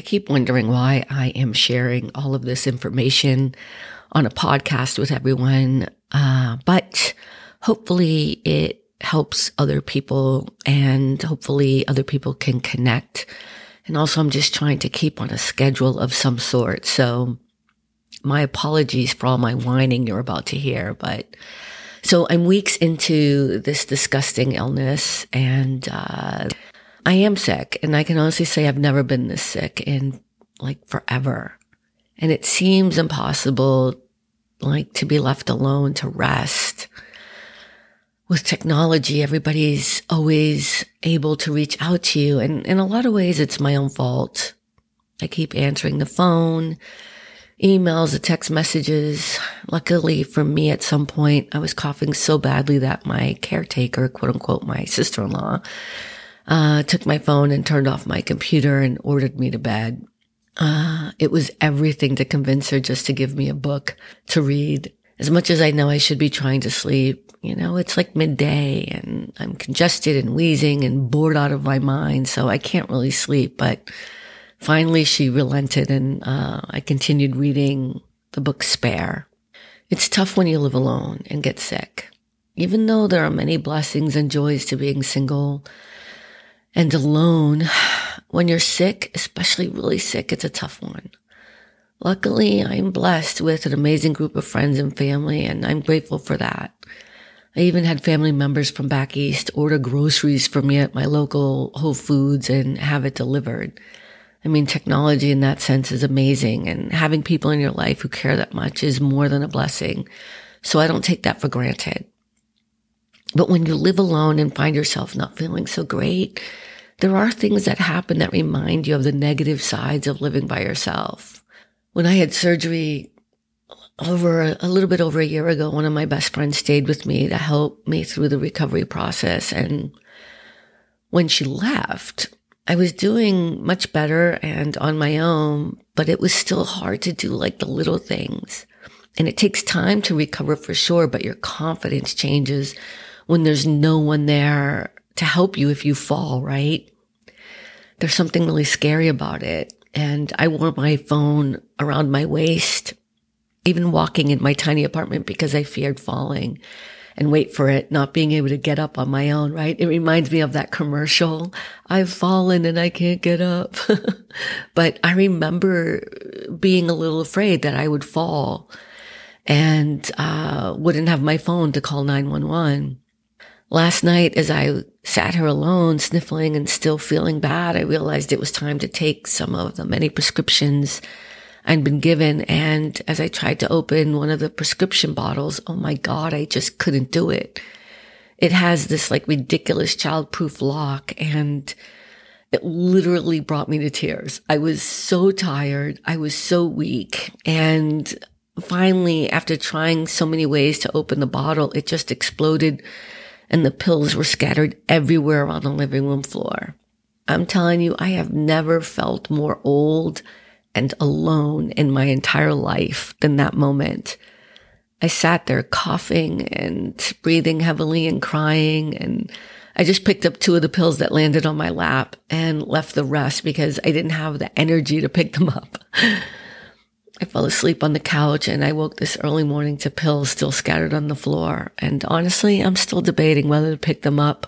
I keep wondering why I am sharing all of this information on a podcast with everyone. Uh, but hopefully it helps other people and hopefully other people can connect. And also I'm just trying to keep on a schedule of some sort. So my apologies for all my whining you're about to hear, but so I'm weeks into this disgusting illness and, uh, I am sick and I can honestly say I've never been this sick in like forever. And it seems impossible like to be left alone to rest. With technology, everybody's always able to reach out to you. And in a lot of ways, it's my own fault. I keep answering the phone, emails, the text messages. Luckily for me, at some point, I was coughing so badly that my caretaker, quote unquote, my sister-in-law, uh, took my phone and turned off my computer and ordered me to bed. Uh, it was everything to convince her just to give me a book to read. As much as I know I should be trying to sleep, you know, it's like midday and I'm congested and wheezing and bored out of my mind. So I can't really sleep. But finally she relented and, uh, I continued reading the book Spare. It's tough when you live alone and get sick. Even though there are many blessings and joys to being single, and alone. When you're sick, especially really sick, it's a tough one. Luckily, I'm blessed with an amazing group of friends and family, and I'm grateful for that. I even had family members from back east order groceries for me at my local Whole Foods and have it delivered. I mean, technology in that sense is amazing, and having people in your life who care that much is more than a blessing. So I don't take that for granted. But when you live alone and find yourself not feeling so great, there are things that happen that remind you of the negative sides of living by yourself. When I had surgery over a, a little bit over a year ago, one of my best friends stayed with me to help me through the recovery process. And when she left, I was doing much better and on my own, but it was still hard to do like the little things. And it takes time to recover for sure, but your confidence changes when there's no one there to help you if you fall, right? There's something really scary about it. And I wore my phone around my waist, even walking in my tiny apartment because I feared falling and wait for it, not being able to get up on my own, right? It reminds me of that commercial. I've fallen and I can't get up. but I remember being a little afraid that I would fall and uh, wouldn't have my phone to call 911. Last night, as I sat here alone, sniffling and still feeling bad, I realized it was time to take some of the many prescriptions I'd been given. And as I tried to open one of the prescription bottles, oh my God, I just couldn't do it. It has this like ridiculous childproof lock and it literally brought me to tears. I was so tired. I was so weak. And finally, after trying so many ways to open the bottle, it just exploded and the pills were scattered everywhere on the living room floor. I'm telling you, I have never felt more old and alone in my entire life than that moment. I sat there coughing and breathing heavily and crying and I just picked up two of the pills that landed on my lap and left the rest because I didn't have the energy to pick them up. I fell asleep on the couch and I woke this early morning to pills still scattered on the floor. And honestly, I'm still debating whether to pick them up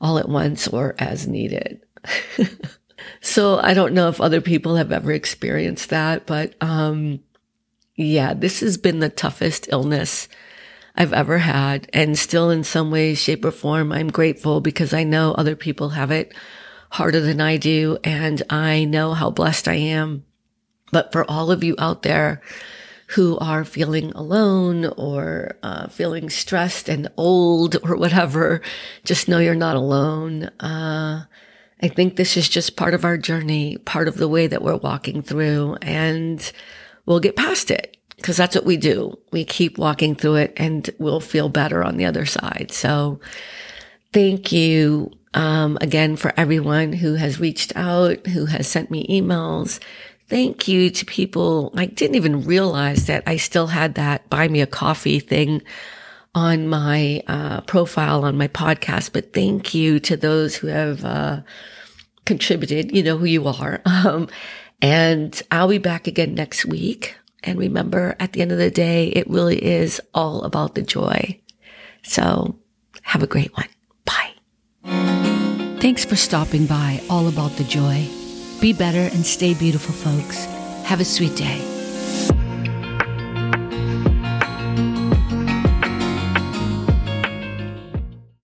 all at once or as needed. so I don't know if other people have ever experienced that, but, um, yeah, this has been the toughest illness I've ever had. And still in some way, shape or form, I'm grateful because I know other people have it harder than I do. And I know how blessed I am but for all of you out there who are feeling alone or uh, feeling stressed and old or whatever, just know you're not alone. Uh, I think this is just part of our journey, part of the way that we're walking through, and we'll get past it because that's what we do. We keep walking through it and we'll feel better on the other side. So thank you um, again for everyone who has reached out, who has sent me emails thank you to people. I didn't even realize that I still had that buy me a coffee thing on my uh, profile on my podcast, but thank you to those who have uh, contributed. You know who you are. Um, and I'll be back again next week. And remember, at the end of the day, it really is all about the joy. So have a great one. Bye. Thanks for stopping by All About the Joy. Be better and stay beautiful, folks. Have a sweet day.